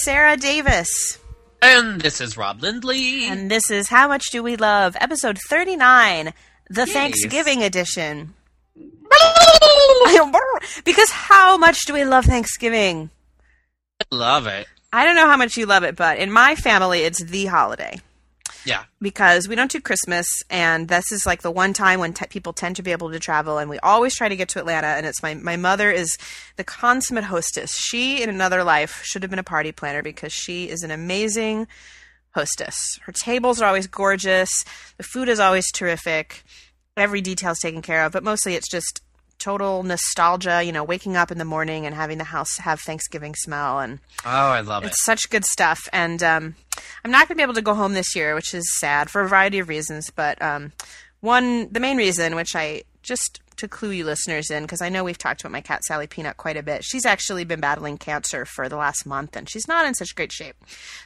Sarah Davis. And this is Rob Lindley. And this is How Much Do We Love, episode 39, the Yes. Thanksgiving edition. because how much do we love Thanksgiving? I Love it. I don't know how much you love it, but in my family, it's the holiday. Yeah. because we don't do Christmas, and this is like the one time when te- people tend to be able to travel, and we always try to get to Atlanta. And it's my my mother is the consummate hostess. She, in another life, should have been a party planner because she is an amazing hostess. Her tables are always gorgeous. The food is always terrific. Every detail is taken care of, but mostly it's just total nostalgia. You know, waking up in the morning and having the house have Thanksgiving smell and Oh, I love it. it's such good stuff. And um, I'm not going to be able to go home this year, which is sad for a variety of reasons. But um, one, the main reason, which I just to clue you listeners in, because I know we've talked about my cat Sally Peanut quite a bit. She's actually been battling cancer for the last month, and she's not in such great shape.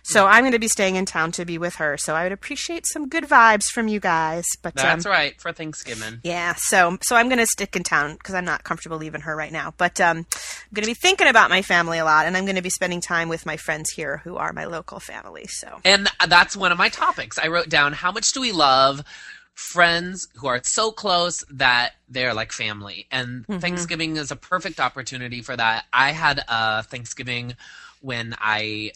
So I'm going to be staying in town to be with her. So I would appreciate some good vibes from you guys. But um, That's right for Thanksgiving. yeah, so so I'm gonna stick in town because I'm not comfortable leaving her right now. But um, I'm gonna be thinking about my family a lot, and I'm gonna be spending time with my friends here who are my local family. So And that's one of my topics. I wrote down how much do we love friends who are so close that they're like family. And Mm-hmm. Thanksgiving is a perfect opportunity for that. I had a Thanksgiving when I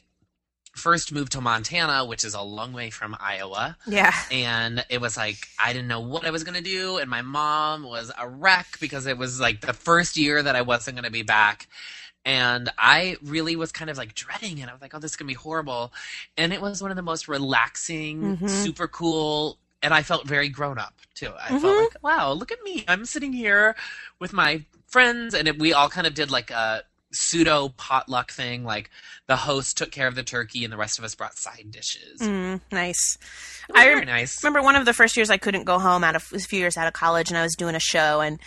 first moved to Montana, which is a long way from Iowa. yeah, and it was like I didn't know what I was gonna do, and my mom was a wreck because it was like the first year that I wasn't gonna be back. And I really was kind of like dreading it. I was like, oh, this is gonna be horrible. And it was one of the most relaxing, Mhm. super cool, and I felt very grown up too. I Mhm. felt like, wow, look at me. I'm sitting here with my friends, and it, we all kind of did like a pseudo potluck thing. Like the host took care of the turkey, and the rest of us brought side dishes. Mm, nice. I very nice. remember one of the first years I couldn't go home out of a few years out of college, and I was doing a show. And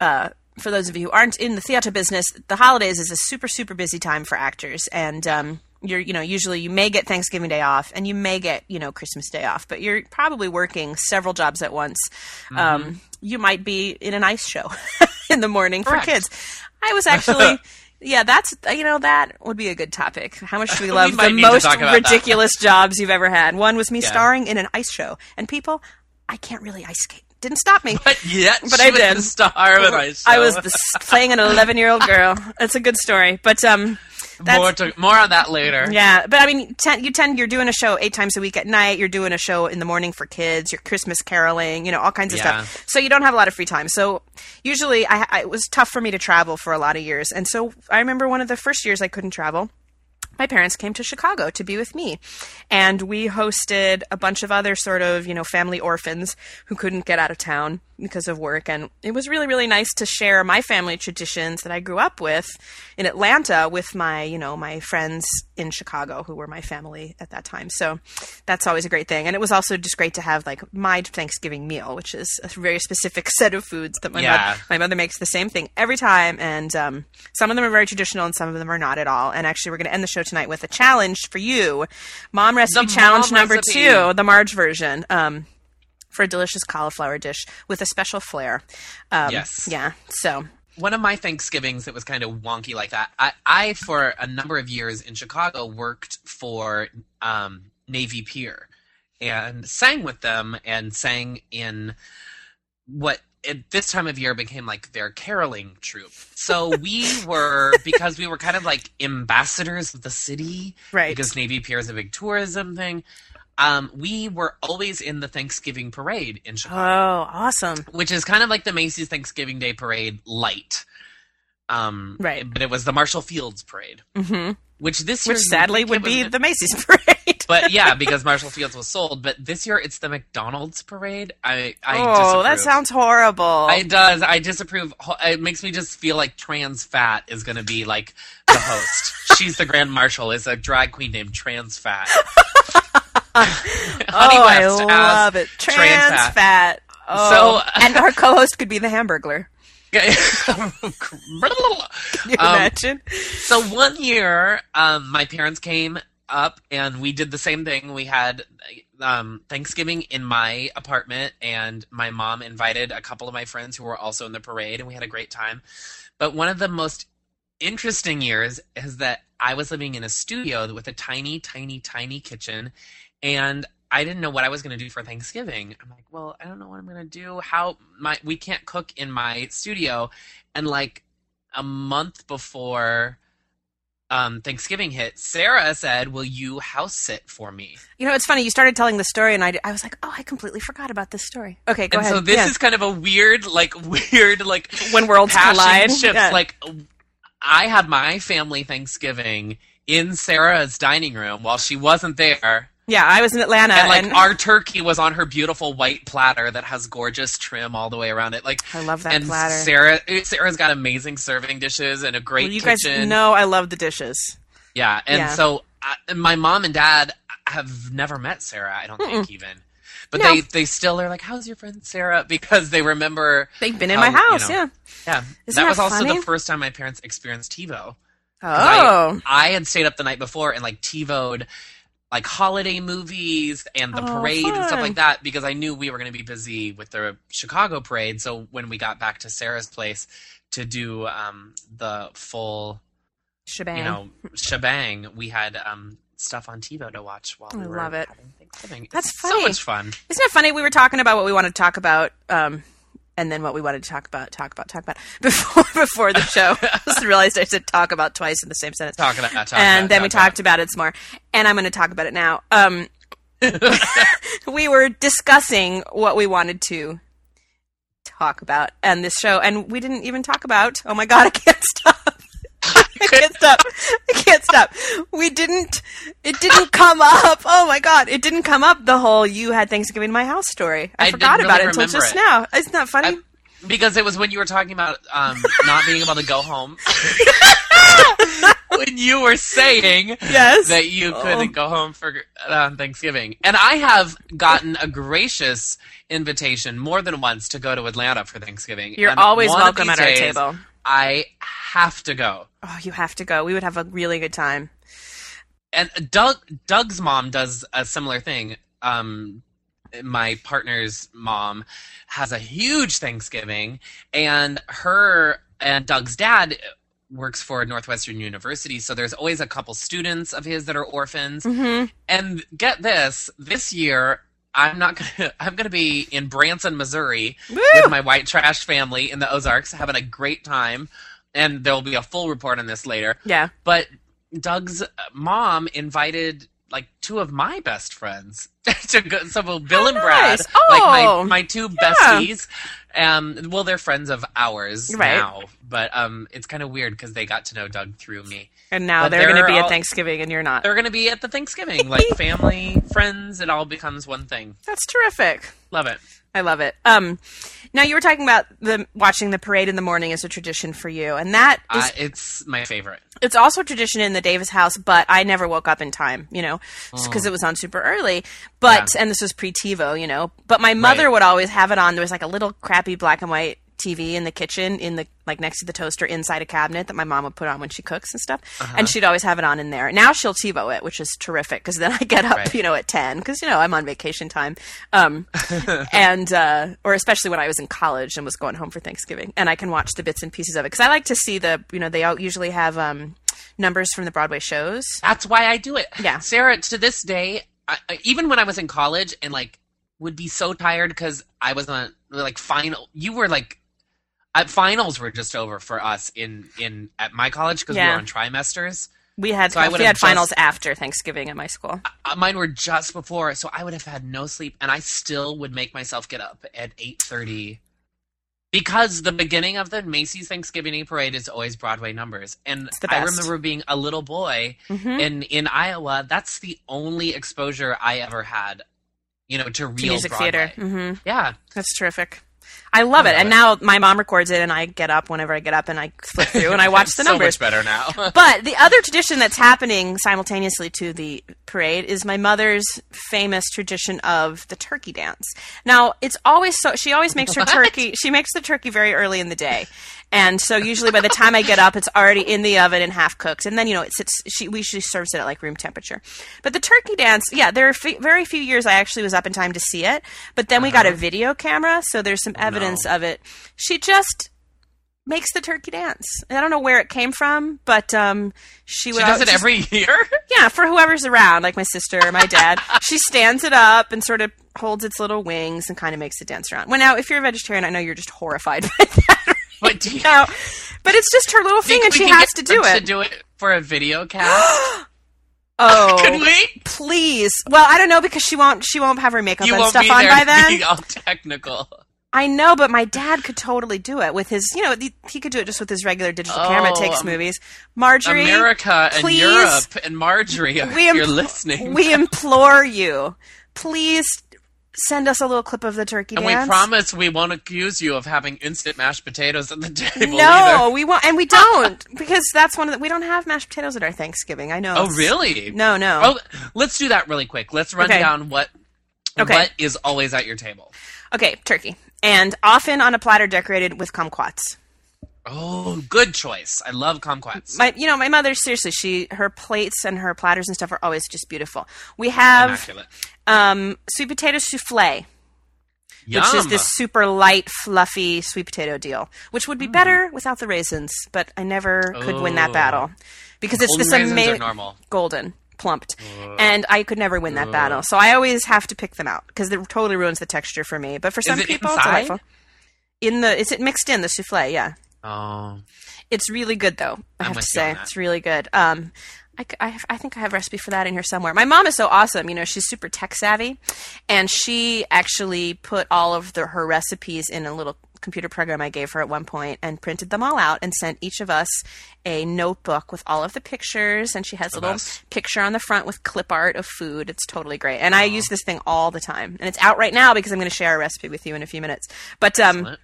uh, for those of you who aren't in the theater business, the holidays is a super super busy time for actors, and um, you're you know usually you may get Thanksgiving Day off, and you may get you know Christmas Day off, but you're probably working several jobs at once. Mm-hmm. Um, you might be in an ice show in the morning Correct. for kids. I was actually. Yeah, that's you know that would be a good topic. How much do we We love might the most talk about that. ridiculous jobs you've ever had? One was me Yeah. starring in an ice show, and people, I can't really ice skate. Didn't stop me. But yet, But I was did. the star of it. I was the, playing an 11 year old girl. That's a good story, but um, more to, more on that later. yeah. But I mean, ten, you tend you're doing a show eight times a week at night. You're doing a show in the morning for kids. You're Christmas caroling. You know all kinds of Yeah. stuff. So you don't have a lot of free time. So usually, I, I it was tough for me to travel for a lot of years. And so I remember one of the first years I couldn't travel. my parents came to Chicago to be with me. And we hosted a bunch of other sort of, you know, family orphans who couldn't get out of town because of work. And it was really, really nice to share my family traditions that I grew up with in Atlanta with my, you know, my friends in Chicago who were my family at that time. So that's always a great thing. And it was also just great to have like my Thanksgiving meal, which is a very specific set of foods that my, Yeah. mother, my mother makes the same thing every time. And um, some of them are very traditional and some of them are not at all. And actually, we're going to end the show tonight with a challenge for you Mom Recipe The Challenge mom number recipe. two, the Marge version. Um, for a delicious cauliflower dish with a special flair. Um, Yes. Yeah. So, one of my Thanksgivings that was kind of wonky like that. I, I for a number of years in Chicago worked for um, Navy Pier and sang with them and sang in what at this time of year became like their caroling troupe. So we were because we were kind of like ambassadors of the city right. because Navy Pier is a big tourism thing. Um, we were always in the Thanksgiving parade in Chicago oh, awesome. which is kind of like the Macy's Thanksgiving Day Parade light. Um, Right. But it was the Marshall Field's Parade, hmm which this year Which sadly would be the Macy's parade. But yeah, because Marshall Field's was sold. But this year it's the McDonald's Parade. I I oh, that sounds horrible. It does. I disapprove. It makes me just feel like Trans Fat is going to be like the host. She's the Grand Marshal. Is a drag queen named Trans Fat. Honey oh, I West as love it. Trans, Trans fat. fat. Oh. So- and our co-host could be the Hamburglar. Can Can you Um, imagine? So one year, um, my parents came up and we did the same thing. We had um, Thanksgiving in my apartment, and my mom invited a couple of my friends who were also in the parade, and we had a great time. But one of the most interesting years is that I was living in a studio with a tiny, tiny, tiny kitchen, and I didn't know what I was going to do for Thanksgiving. I'm like, well, I don't know what I'm going to do. How my we can't cook in my studio, and like a month before um, Thanksgiving hit, Sarah said, "Will you house sit for me?" You know, it's funny. You started telling the story, and I, I was like, oh, I completely forgot about this story. Okay, go and ahead. so this Yeah. is kind of a weird, like weird, like when worlds collide. shifts. Yeah. Like I had my family Thanksgiving in Sarah's dining room while she wasn't there. Yeah, I was in Atlanta, and like and our turkey was on her beautiful white platter that has gorgeous trim all the way around it. Like I love that and platter. Sarah, Sarah's got amazing serving dishes and a great Well, you kitchen. guys know I love the dishes. yeah, and Yeah. so I, my mom and dad have never met Sarah. I don't think even, but No. they they still are like, "How's your friend Sarah?" Because they remember. They've been in how, my house. you know, yeah. Yeah, Isn't that was that also the first time my parents experienced TiVo. Oh, I, I had stayed up the night before and like TiVoed like holiday movies and the Oh, parade and stuff like that because I knew we were going to be busy with the Chicago parade. So when we got back to Sarah's place to do um, the full, shebang. you know, shebang, we had um, stuff on TiVo to watch while we I were love it. having Thanksgiving. That's It's funny. So much fun. Isn't it funny? We were talking about what we wanted to talk about, um, and then what we wanted to talk about, talk about, talk about before before the show. I just realized I said talk about twice in the same sentence. Talking about, talking and about, then we talking talked about it some more, and I'm going to talk about it now. Um, we were discussing what we wanted to talk about and this show, and we didn't even talk about. Oh my god, I can't stop. I can't stop. I can't stop. We didn't. It didn't come up. Oh my god! It didn't come up. The whole "you had Thanksgiving in my house" story. I, I forgot didn't about it until just it. now. Isn't that funny? I- because it was when you were talking about um, not being able to go home. when you were saying yes. that you couldn't go home for um, Thanksgiving. And I have gotten a gracious invitation more than once to go to Atlanta for Thanksgiving. You're And always welcome at our days, table. I have to go. Oh, you have to go. We would have a really good time. And Doug Doug's mom does a similar thing. Um, my partner's mom has a huge Thanksgiving, and her and Doug's dad works for Northwestern University, so there's always a couple students of his that are orphans. Mm-hmm. And get this, this year I'm not gonna I'm gonna be in Branson, Missouri Woo! with my white trash family in the Ozarks, having a great time. And there'll be a full report on this later. Yeah. But Doug's mom invited like two of my best friends to go. So well, Bill Oh, and Brad, nice. like my Oh, my two yeah. besties. Um, well, they're friends of ours Right. now, but um, it's kind of weird because they got to know Doug through me. And now But they're, going to they're be at Thanksgiving, and you're not. They're going to be at the Thanksgiving, like family, friends. It all becomes one thing. That's terrific. Love it. I love it. Um, now you were talking about the watching the parade in the morning is a tradition for you, and that is Uh, it's my favorite. it's also a tradition in the Davis house. But I never woke up in time, you know, because Oh. it was on super early. But and this was pre TiVo, you know. But my mother Right. would always have it on. There was like a little crappy black and white TV in the kitchen, in the like next to the toaster, inside a cabinet that my mom would put on when she cooks and stuff. Uh-huh. And she'd always have it on in there. Now she'll TiVo it, which is terrific because then I get up, Right. you know, at ten because you know I'm on vacation time. Um, and uh, or especially when I was in college and was going home for Thanksgiving, and I can watch the bits and pieces of it because I like to see the you know they all usually have um, numbers from the Broadway shows. That's why I do it. Yeah. Sarah, to this day, I, even when I was in college and like would be so tired because I was on like final. You were like, finals were just over for us in in at my college because we were on trimesters. We had So we had finals just- after Thanksgiving at my school. Uh, mine were just before, so I would have had no sleep, and I still would make myself get up at eight thirty. Because the beginning of the Macy's Thanksgiving Parade is always Broadway numbers, and I remember being a little boy Mhm. in in Iowa, that's the only exposure I ever had, you know, to To real music Broadway. theater. hmm Yeah, That's terrific. I love I it. love And it. now my mom records it, and I get up whenever I get up, and I flip through and I watch the so numbers. much better now. But the other tradition that's happening simultaneously to the parade is my mother's famous tradition of the turkey dance. Now, it's always so she always makes her turkey she makes the turkey very early in the day. And so usually by the time I get up it's already in the oven and half cooked. And then you know it sits she we she serves it at like room temperature. But the turkey dance, yeah, there are fe- very few years I actually was up in time to see it, but then we got a video camera, so there's some evidence of it. She just makes the turkey dance. I don't know where it came from, but um, she would She does it just- every year. yeah for whoever's around, like my sister or my dad. she stands it up and sort of holds its little wings and kind of makes it dance around. Well, now if you're a vegetarian, I know you're just horrified by. But do you, but it's just her little thing, and she has to do it. To do it for a video cast. oh, Can we? please. Well, I don't know because she won't. She won't have her makeup You and stuff on by then. all technical. I know, but my dad could totally do it with his. You know, he, could do it just with his regular digital camera. It Oh, takes um, movies. Marjorie, America and please, Europe and Marjorie, we you're listening. we implore you, please send us a little clip of the turkey and dance. we promise we won't accuse you of having instant mashed potatoes at the table No, either. we won't, and we don't because that's one of the, we don't have mashed potatoes at our Thanksgiving. I know. Oh, really? No, no. Oh, let's do that really quick. Let's run Okay. down what Okay. what is always at your table. Okay, turkey, and often on a platter decorated with kumquats. Oh, good choice. I love kumquats. My, you know, my mother seriously, she her plates and her platters and stuff are always just beautiful. We have um, sweet potato souffle, Yum. which is this super light, fluffy sweet potato deal, which would be better without the raisins, but I never could win that Oh. battle because it's this amazing normal. golden plumped and i could never win that battle so i always have to pick them out because it totally ruins the texture for me but for some people inside? it's delightful in the is it mixed in the souffle yeah Oh, it's really good though i I'm have to with you on say it's really good um I, I I think I have a recipe for that in here somewhere. My mom is so awesome. You know, she's super tech savvy, and she actually put all of the, her recipes in a little computer program I gave her at one point and printed them all out and sent each of us a notebook with all of the pictures. And she has a little best. picture on the front with clip art of food. It's totally great. And I use this thing all the time. And it's out right now because I'm going to share a recipe with you in a few minutes. But um, excellent.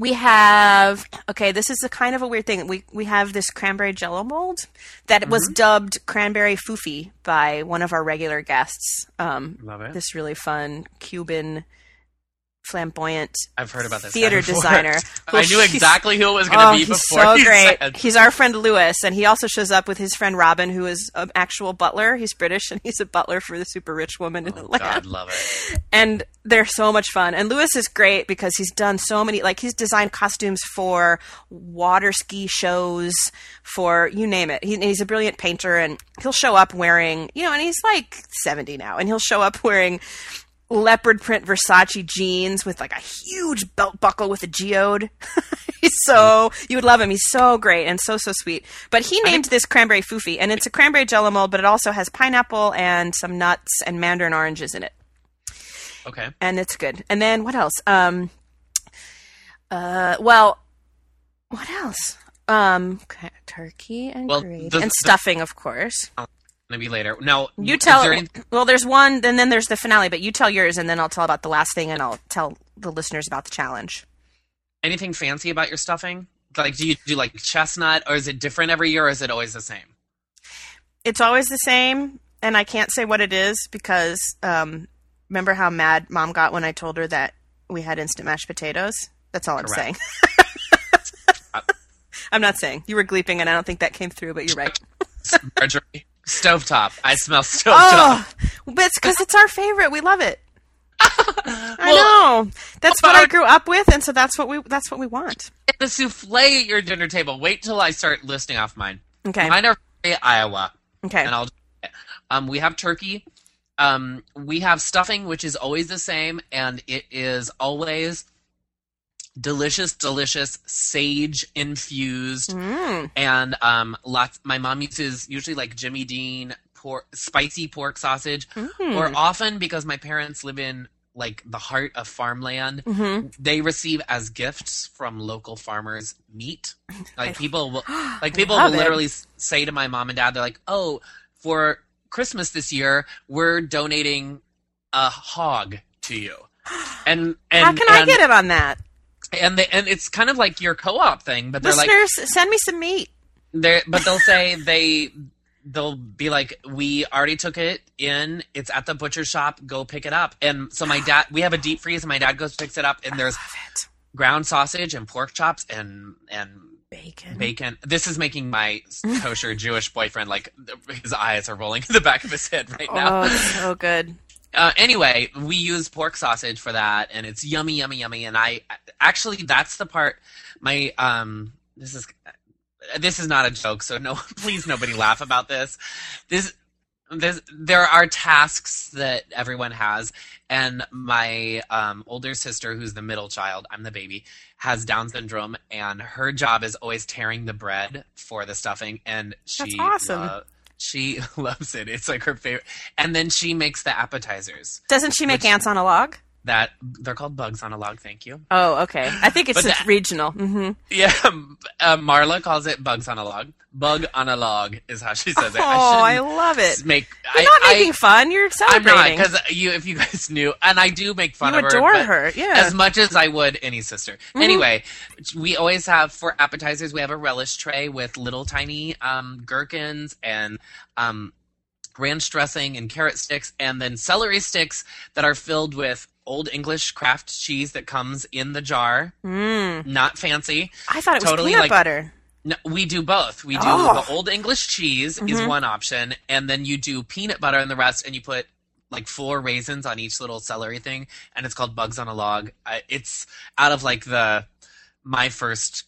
We have okay. This is a kind of a weird thing. We we have this cranberry Jello mold that was Mm-hmm. dubbed cranberry foofy by one of our regular guests. Um, Love it. This really fun Cuban flamboyant I've heard about this theater designer. I knew exactly who it was going to Oh, be he's so you great. said. He's our friend Lewis, and he also shows up with his friend Robin, who is an actual butler. He's British, and he's a butler for the super rich woman in oh, Atlanta God, love it. and they're so much fun. And Lewis is great because he's done so many, like he's designed costumes for water ski shows, for you name it. He, he's a brilliant painter, and he'll show up wearing, you know, and he's like seventy now, and he'll show up wearing leopard print Versace jeans with like a huge belt buckle with a geode. he's so you would love him. He's so great and so so sweet. But he named this cranberry foofy, and it's a cranberry jello mold, but it also has pineapple and some nuts and mandarin oranges in it Okay. and it's good. And then what else? Um, uh, well, what else? Um, turkey and Well, gravy the- and the- stuffing, of course. Maybe later. Now, You tell. there any- well, there's one, and then there's the finale. But you tell yours, and then I'll tell about the last thing, and I'll tell the listeners about the challenge. anything fancy about your stuffing? Like, do you do like chestnut, or is it different every year, or is it always the same? It's always the same, and I can't say what it is because um, remember how mad mom got when I told her that we had instant mashed potatoes. That's all I'm saying. I'm not saying you were gleeping, and I don't think that came through. But you're right. Marjorie, stovetop. I smell stovetop. Oh, but it's because it's our favorite. We love it. I know. That's what I grew up with, and so that's what we that's what we want. the souffle at your dinner table. Wait till I start listing off mine. Okay. Mine are from Iowa, Okay. and I'll. Um, we have turkey. Um, we have stuffing, which is always the same, and it is always delicious, delicious sage infused, Mm. and um, lots. My mom uses usually like Jimmy Dean pork, spicy pork sausage, Mm. or often because my parents live in like the heart of farmland hmm they receive as gifts from local farmers meat. Like people will, like people will it. literally say to my mom and dad, they're like, "Oh, for Christmas this year, we're donating a hog to you." And and How can I get it on that? And they, and it's kind of like your co-op thing, but they're like send me some meat. they but they'll say they they'll be like we already took it in it's at the butcher shop go pick it up and so my dad we have a deep freeze and my dad goes picks it up and there's ground sausage and pork chops and and Bacon. bacon. This is making my kosher Jewish boyfriend like his eyes are rolling in the back of his head right now. Oh, so good. Uh, anyway, we use pork sausage for that, and it's yummy, yummy, yummy. And I actually that's the part. My um, this is this is not a joke, so no, please nobody laugh about this. This this, there are tasks that everyone has, and my um, older sister, who's the middle child, I'm the baby, has Down syndrome, and her job is always tearing the bread for the stuffing, and she That's awesome. lo- she loves it. It's like her favorite, and then she makes the appetizers. Doesn't she make Which- ants on a log? That they're called bugs on a log. Thank you. Oh, okay. I think it's that- regional. hmm Yeah, uh, Marla calls it bugs on a log. Bug on a log is how she says it. Oh, I love it. Make You're I, not I- making fun. You're celebrating. I'm not because you, if you guys knew, and I do make fun you of her. adore her. Yeah. As much as I would any sister. Mhm. Anyway, we always have for appetizers. We have a relish tray with little tiny um, gherkins and um, ranch dressing and carrot sticks, and then celery sticks that are filled with old English Kraft cheese that comes in the jar. mm. Not fancy. I thought it was Totally peanut like- butter. No, we do both. We do Oh. the old English cheese is Mhm. one option, and then you do peanut butter and the rest, and you put like four raisins on each little celery thing, and it's called Bugs on a Log. I, it's out of like the my first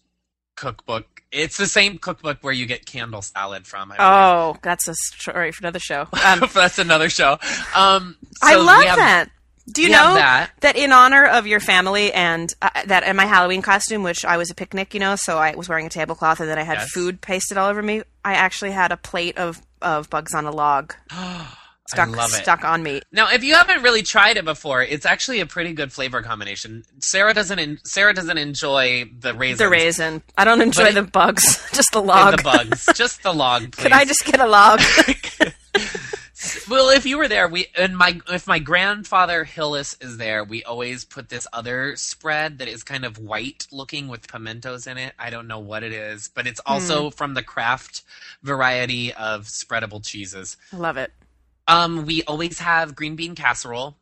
cookbook. It's the same cookbook where you get candle salad from. I. Oh, that's a story for another show. Um, That's another show. Um, I so we love have- that. Do you know that? that in honor of your family and uh, that in my Halloween costume, which I was a picnic, you know, so I was wearing a tablecloth and then I had Yes. food pasted all over me. I actually had a plate of of bugs on a log stuck I love it. stuck on me. Now, if you haven't really tried it before, it's actually a pretty good flavor combination. Sarah doesn't. En- Sarah doesn't enjoy the raisins. The raisin. I don't enjoy But- the bugs, just the log. the bugs, just the log. Please. Could I just get a log? well, if you were there, we and my if my grandfather Hillis is there, we always put this other spread that is kind of white looking with pimentos in it. I don't know what it is, but it's also Hmm. from the Kraft variety of spreadable cheeses. I love it. Um, we always have green bean casserole.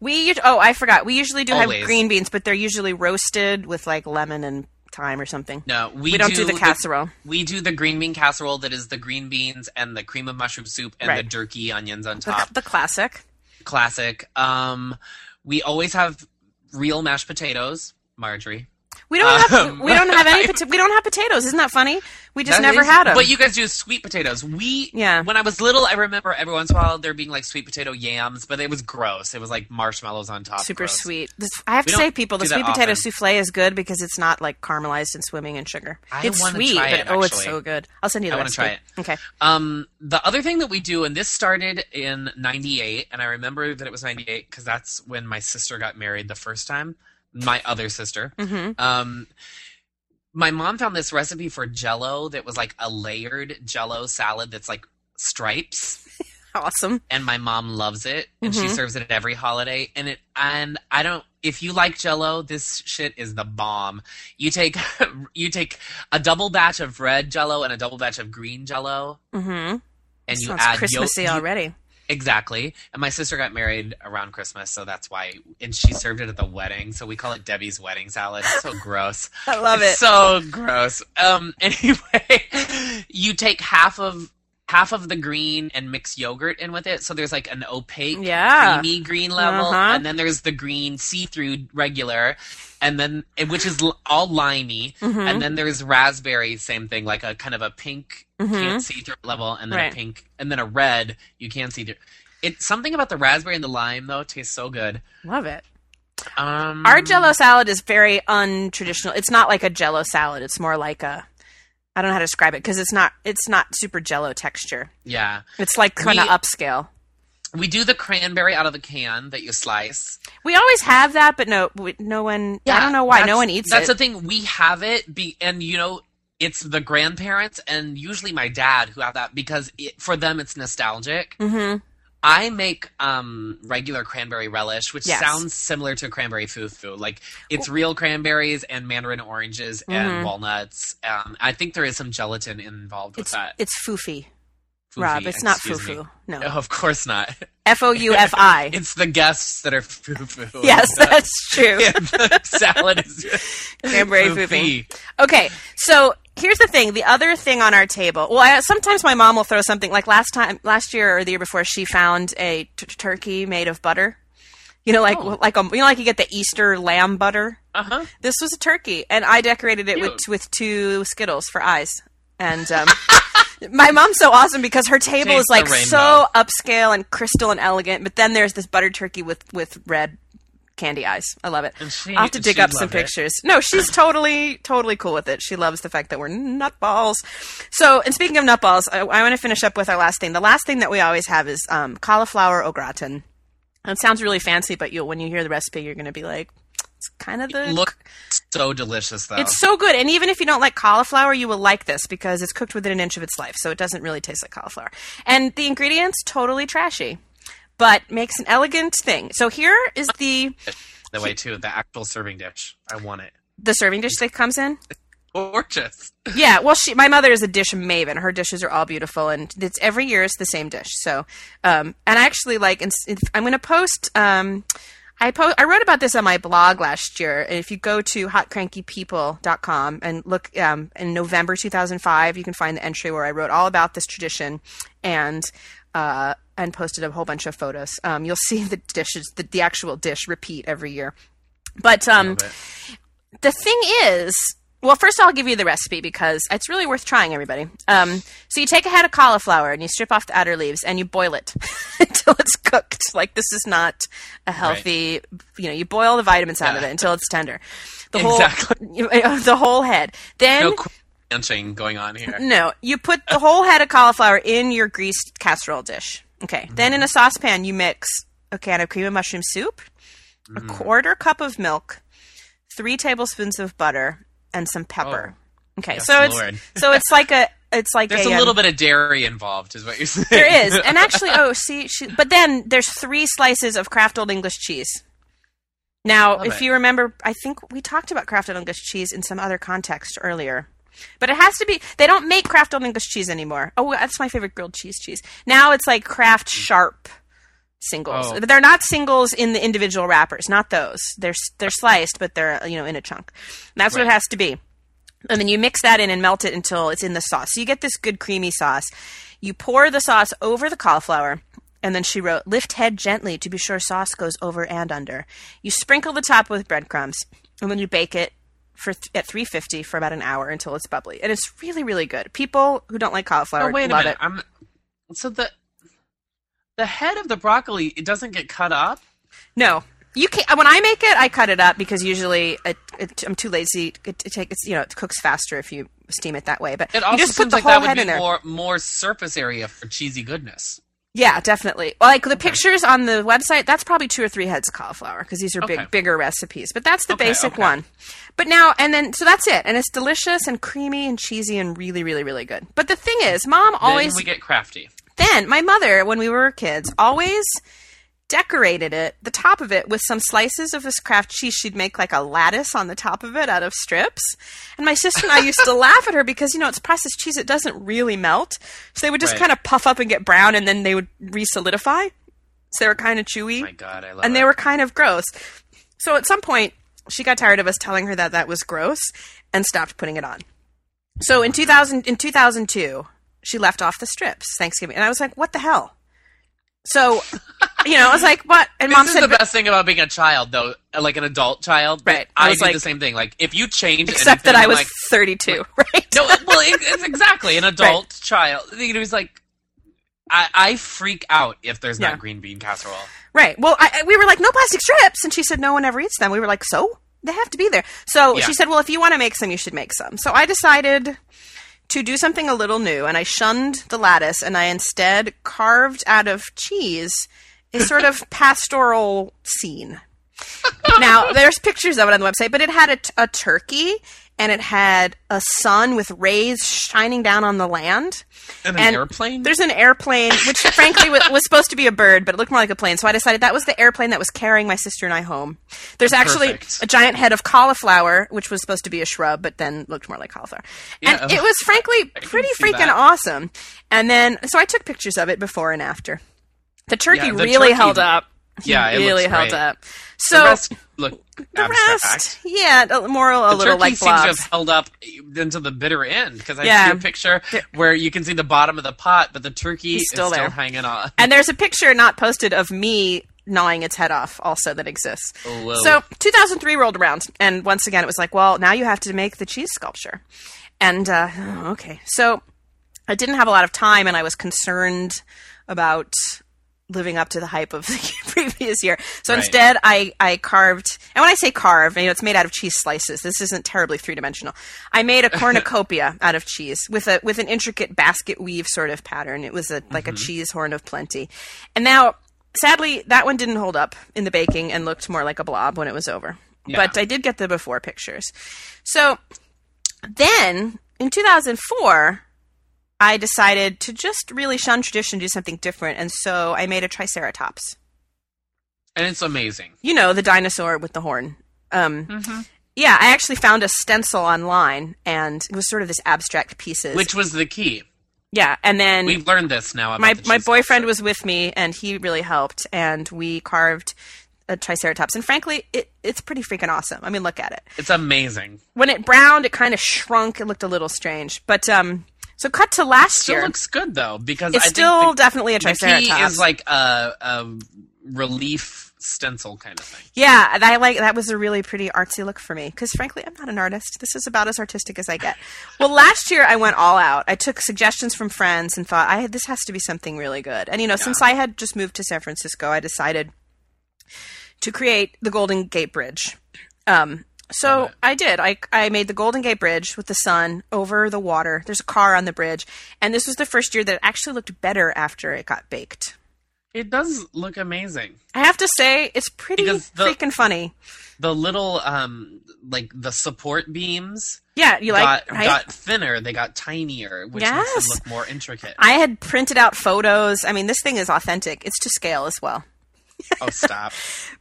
We oh I forgot. We usually do Always. have green beans, but they're usually roasted with like lemon and thyme or something. No, we, We, don't do, the casserole. We do the green bean casserole that is the green beans and the cream of mushroom soup and the jerky onions on The, top. the classic. Classic. Um, we always have real mashed potatoes, Marjorie. We don't have Um, we don't have any I- pota- we don't have potatoes. Isn't that funny? We just never is- had them. But you guys do sweet potatoes. We Yeah. When I was little, I remember every once in a while there being like sweet potato yams, but it was gross. It was like marshmallows on top. Super Gross. sweet. This, I have We to say, people, the sweet potato often. souffle is good because it's not like caramelized and swimming in sugar. I it's sweet, try but it, oh, it's so good. I'll send you the I recipe. try it. Okay. Um, the other thing that we do, and this started in '98, and I remember that it was '98 because that's when my sister got married the first time. My other sister. hmm Um, my mom found this recipe for Jello that was like a layered Jello salad that's like stripes, Awesome. and my mom loves it, and she Mhm. serves it at every holiday. And it and I don't. If you like Jello, this shit is the bomb. You take you take a double batch of red Jello and a double batch of green Jello, hmm and you add Christmassy you- already. Exactly. And my sister got married around Christmas, so that's why. And she served it at the wedding, so we call it Debbie's wedding salad. It's so gross. I love It's it. So gross. Um. Anyway, you take half of half of the green and mix yogurt in with it, so there's like an opaque, Yeah. creamy green level, Uh-huh. and then there's the green see-through regular, and then which is all limey, Mhm. and then there's raspberry, same thing, like a kind of a pink Mhm. can't see through level, and then Right. a pink, and then a red you can see through. It's something about the raspberry and the lime though tastes so good. Love it. Um, Our Jello salad is very untraditional. It's not like a Jello salad. It's more like a I don't know how to describe it because it's not it's not super Jello texture. yeah, It's like kind of upscale. we do the cranberry out of the can that you slice. We always have that, but no, no one. Yeah, I don't know why no one eats That's it. That's the thing. We have it, be, and you know, it's the grandparents and usually my dad who have that because it, for them it's nostalgic. hmm I make um, regular cranberry relish, which Yes. sounds similar to cranberry fufu. Like it's real cranberries and mandarin oranges and Mhm. walnuts. Um, I think there is some gelatin involved with It's that. it's foofy, Foofy, Rob. It's not me. fufu. No, No, of course not. F O U F I. It's the guests that are fufu. Yes, The- that's true. the salad is Cranberry. Okay, so here's the thing. The other thing on our table. Well, I, sometimes my mom will throw something like last time, last year or the year before. She found a t- turkey made of butter. You know, like Oh. like a, you know, like you get the Easter lamb butter. Uh huh. This was a turkey, and I decorated it with with two Skittles for eyes. And um, my mom's so awesome because her table is like so upscale and crystal and elegant. But then there's this buttered turkey with with red candy eyes. I love it. She- I'll have to dig up some it. pictures. No, she's totally totally cool with it. She loves the fact that we're nutballs. So, and speaking of nutballs, I, I want to finish up with our last thing. The last thing that we always have is um, cauliflower au gratin. It sounds really fancy, but you when you hear the recipe, you're going to be like, it's kind of the Look so delicious though. it's so good, and even if you don't like cauliflower, you will like this because it's cooked within an inch of its life, so it doesn't really taste like cauliflower. And the ingredients totally trashy, but makes an elegant thing. So here is the the way too. The actual serving dish. I want it. the serving dish that comes in. Gorgeous. Yeah, well, she my mother is a dish maven. Her dishes are all beautiful, and it's every year it's the same dish. So, um, and I actually like. I'm going to post. Um, I po- I wrote about this on my blog last year. And if you go to hotcrankypeople.com and look um, in November 2005, you can find the entry where I wrote all about this tradition and uh, and posted a whole bunch of photos. Um, you'll see the dishes, the, the actual dish, repeat every year. But um, the thing is, well, first I'll give you the recipe because it's really worth trying, everybody. Um, so you take a head of cauliflower and you strip off the outer leaves and you boil it until it's cooked. Like this is not a healthy, you know, you boil the vitamins out of it until it's tender. The Exactly. whole, the whole head. Then No crunching going on here. no, you put the whole head of cauliflower in your greased casserole dish. Okay. Then in a saucepan, you mix a can of cream of mushroom soup, a quarter cup of milk, three tablespoons of butter, and some pepper. okay. yes, so it's so it's like a it's like There's a, a um, little bit of dairy involved, is what you're saying. there is, and actually, oh, see, she, but then there's three slices of Kraft Old English cheese. Now, Love if it. you remember, I think we talked about Kraft Old English cheese in some other context earlier. But it has to be. They don't make Kraft Old English cheese anymore. Oh, that's my favorite grilled cheese cheese. Now it's like Kraft Sharp singles. Oh. But they're not singles in the individual wrappers. Not those. They're they're sliced, but they're you know in a chunk. And that's what it has to be. And then you mix that in and melt it until it's in the sauce. So you get this good creamy sauce. You pour the sauce over the cauliflower. And then she wrote, lift head gently to be sure sauce goes over and under. You sprinkle the top with breadcrumbs. And then you bake it for th- at 350 for about an hour until it's bubbly. And it's really, really good. People who don't like cauliflower Oh wait a love minute. it. I'm so the the head of the broccoli it doesn't get cut up. No, you can uh, When I make it, I cut it up because usually it, it, I'm too lazy. It, it takes you know it cooks faster if you steam it that way. But It also just put the like whole that would head be in there. more more surface area for cheesy goodness. Yeah, definitely. Well, like the pictures on the website, that's probably two or three heads of cauliflower because these are big, Okay. bigger recipes. But that's the Okay, basic okay. one. But now and then, so that's it, and it's delicious and creamy and cheesy and really, really, really good. But the thing is, mom always then we get crafty. Then my mother, when we were kids, always decorated it, the top of it, with some slices of this Kraft cheese. She'd make like a lattice on the top of it out of strips. And my sister and I used to laugh at her because, you know, it's processed cheese. It doesn't really melt. So they would just Right. kind of puff up and get brown and then they would re solidify. So they were kind of chewy oh My God, I love and they were kind of gross. So at some point, she got tired of us telling her that that was gross and stopped putting it on. So in 2000, in 2002, she left off the strips Thanksgiving, and I was like, "What the hell?" So, you know, I was like, "What?" And This mom is said, the best thing about being a child, though, like an adult child. Right. I I, was like- the same thing. Like if you change, "Except that anything, I I'm was like, 32, right?" no. Well, it- it's exactly an adult child. You know, like, I, I freak out if there's Yeah. not green bean casserole. Right. Well, I, I- we were like, no plastic strips. And she said, no one ever eats them. We were like, so? They have to be there. So Yeah. she said, well, if you want to make some, you should make some. So I decided to do something a little new. And I shunned the lattice and I instead carved out of cheese a sort of pastoral scene. now, there's pictures of it on the website, but it had a, t- a turkey and it had a sun with rays shining down on the land. And an And airplane. There's an airplane, which frankly was, was supposed to be a bird, but it looked more like a plane. So I decided that was the airplane that was carrying my sister and I home. There's actually Perfect. a giant head of cauliflower, which was supposed to be a shrub, but then looked more like cauliflower. Yeah. And it was frankly pretty freaking that. awesome. And then, so I took pictures of it before and after. The turkey Yeah, the really turkey- held up. Yeah, it really held great. up. the So rest look the rest, yeah, more a The little turkey like seems to have held up into the bitter end because I Yeah. see a picture where you can see the bottom of the pot, but the turkey He's is still still there. hanging on. And there's a picture not posted of me gnawing its head off also that exists. Oh, whoa. So 2003 rolled around, and once again it was like, well, now you have to make the cheese sculpture, and uh, oh, okay, so I didn't have a lot of time, and I was concerned about living up to the hype of the previous year. So Right. instead, I, I carved, and when I say carve, you know, it's made out of cheese slices. This isn't terribly three dimensional. I made a cornucopia out of cheese with a with an intricate basket weave sort of pattern. It was a like a mm-hmm. cheese horn of plenty. And now, sadly, that one didn't hold up in the baking and looked more like a blob when it was over. Yeah. But I did get the before pictures. So then in 2004, I decided to just really shun tradition, do something different, and so I made a Triceratops. and it's amazing. You know, the dinosaur with the horn. Um, Mm-hmm. Yeah, I actually found a stencil online, and it was sort of this abstract pieces. Which was the key. yeah, and then We've learned this now. My my boyfriend was with me, and he really helped, and we carved a Triceratops. And frankly, it, it's pretty freaking awesome. I mean, look at it. It's amazing. When it browned, it kind of shrunk. It looked a little strange, but um, so cut to last year. It Still year. looks good though because it's I think still the, definitely a the key Triceratops. is like a, a relief stencil kind of thing. Yeah, and I like that was a really pretty artsy look for me because frankly, I'm not an artist. This is about as artistic as I get. Well, last year I went all out. I took suggestions from friends and thought I this has to be something really good. And you know, since I had just moved to San Francisco, I decided to create the Golden Gate Bridge. Um, so I did. I I made the Golden Gate Bridge with the sun over the water. There's a car on the bridge, and this was the first year that it actually looked better after it got baked. It does look amazing. I have to say, it's pretty Because the- freaking funny. The little um like the support beams Yeah, you like got right? got thinner. They got tinier, which makes them look more intricate. I had printed out photos. I mean, this thing is authentic. It's to scale as well. oh, stop!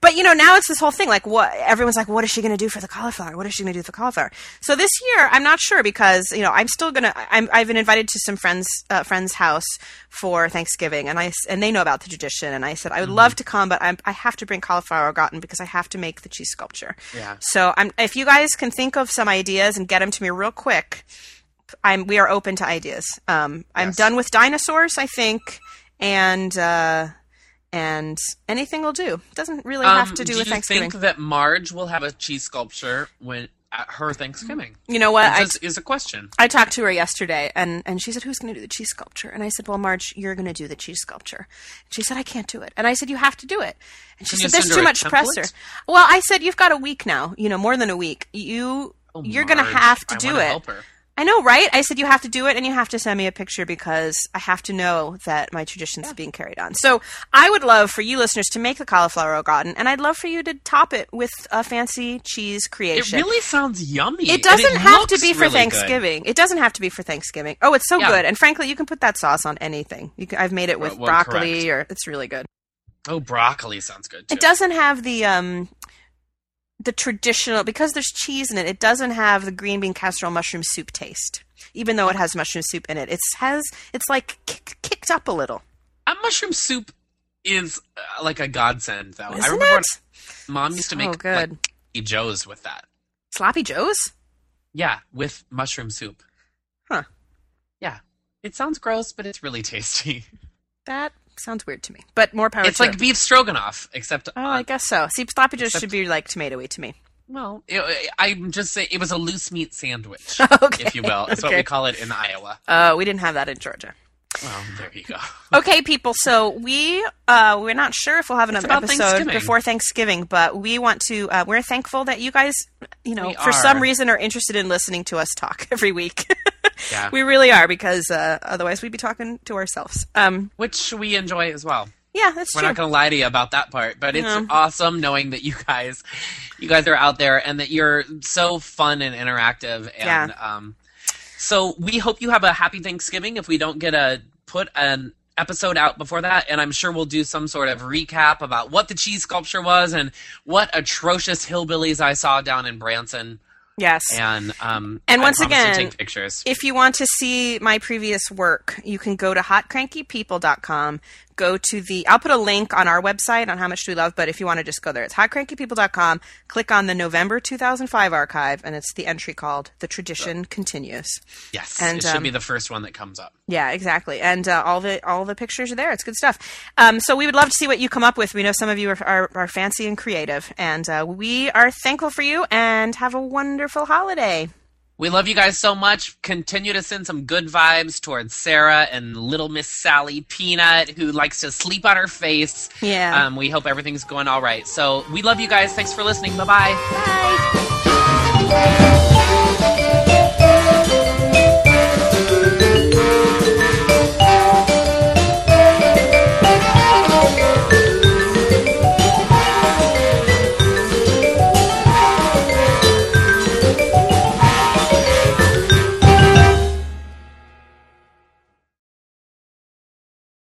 But you know, now it's this whole thing. Like, what everyone's like, what is she going to do for the cauliflower? What is she going to do for the cauliflower? So this year, I'm not sure because you know, I'm still gonna. I'm, I've been invited to some friends uh, friends' house for Thanksgiving, and I and they know about the tradition. And I said I would love to come, but I'm, I have to bring cauliflower au gratin because I have to make the cheese sculpture. Yeah. So I'm, if you guys can think of some ideas and get them to me real quick, I'm we are open to ideas. Um, I'm Yes. done with dinosaurs, I think, and uh, and anything will do. It doesn't really have Um, to do, do with you Thanksgiving. think that Marge will have a cheese sculpture when at her Thanksgiving? you know what? I, is a question. I talked to her yesterday, and and she said, "Who's going to do the cheese sculpture?" And I said, "Well, Marge, you're going to do the cheese sculpture." And she said, "I can't do it." And I said, "You have to do it." And she Can said, "There's too much template? pressure." Well, I said, "You've got a week now. You know, more than a week. You." Oh, you're going to have to I do it. I know, right? I said you have to do it, and you have to send me a picture because I have to know that my tradition's being carried on. So I would love for you listeners to make the cauliflower au gratin, and I'd love for you to top it with a fancy cheese creation. It really sounds yummy. It doesn't have to be for really good. Thanksgiving. It doesn't have to be for Thanksgiving. Oh, it's so Yeah. good, and frankly, you can put that sauce on anything. You can, I've made it with Well, broccoli, or it's really good. Oh, broccoli sounds good too. It doesn't have the um the traditional because there's cheese in it. It doesn't have the green bean casserole mushroom soup taste, even though it has mushroom soup in it. It's has it's like kick, kicked up a little, A mushroom soup is uh, like a godsend, though. isn't I remember it? mom used to make good. like joes with that. Sloppy Joes. Yeah, with mushroom soup. Huh. Yeah, it sounds gross, but it's really tasty. That sounds weird to me, but more power. it's like it. beef stroganoff, except Oh, uh, I guess so. See, sloppy joes except- should be like tomatoey to me. well, it, I'm just saying it was a loose meat sandwich, Okay. if you will. It's what we call it in Iowa. Uh, we didn't have that in Georgia. Well, there you go. Okay, people. So we uh, we're not sure if we'll have another episode Thanksgiving. before Thanksgiving, but we want to. Uh, we're thankful that you guys, you know, We for some reason, are interested in listening to us talk every week. Yeah, we really are because uh, otherwise we'd be talking to ourselves. Um, which we enjoy as well. yeah, that's We're true. not going to lie to you about that part, but it's No. awesome knowing that you guys, you guys are out there and that you're so fun and interactive. And Yeah. um, so we hope you have a happy Thanksgiving. If we don't get a put an episode out before that, and I'm sure we'll do some sort of recap about what the cheese sculpture was and what atrocious hillbillies I saw down in Branson. yes. And um, And I once again, take pictures. if you want to see my previous work, you can go to hotcrankypeople.com, go to the, I'll put a link on our website on How Much Do We Love, but if you want to just go there, it's hotcrankypeople.com. Click on the November 2005 archive, and it's the entry called The Tradition Continues. Yes, And, it should um, be the first one that comes up. Yeah, exactly. And uh, all the all the pictures are there. It's good stuff. Um, so we would love to see what you come up with. We know some of you are, are, are fancy and creative, and uh, we are thankful for you. And have a wonderful holiday. We love you guys so much. Continue to send some good vibes towards Sarah and little Miss Sally Peanut, who likes to sleep on her face. Yeah. Um, we hope everything's going all right. So we love you guys. Thanks for listening. Bye-bye. Bye.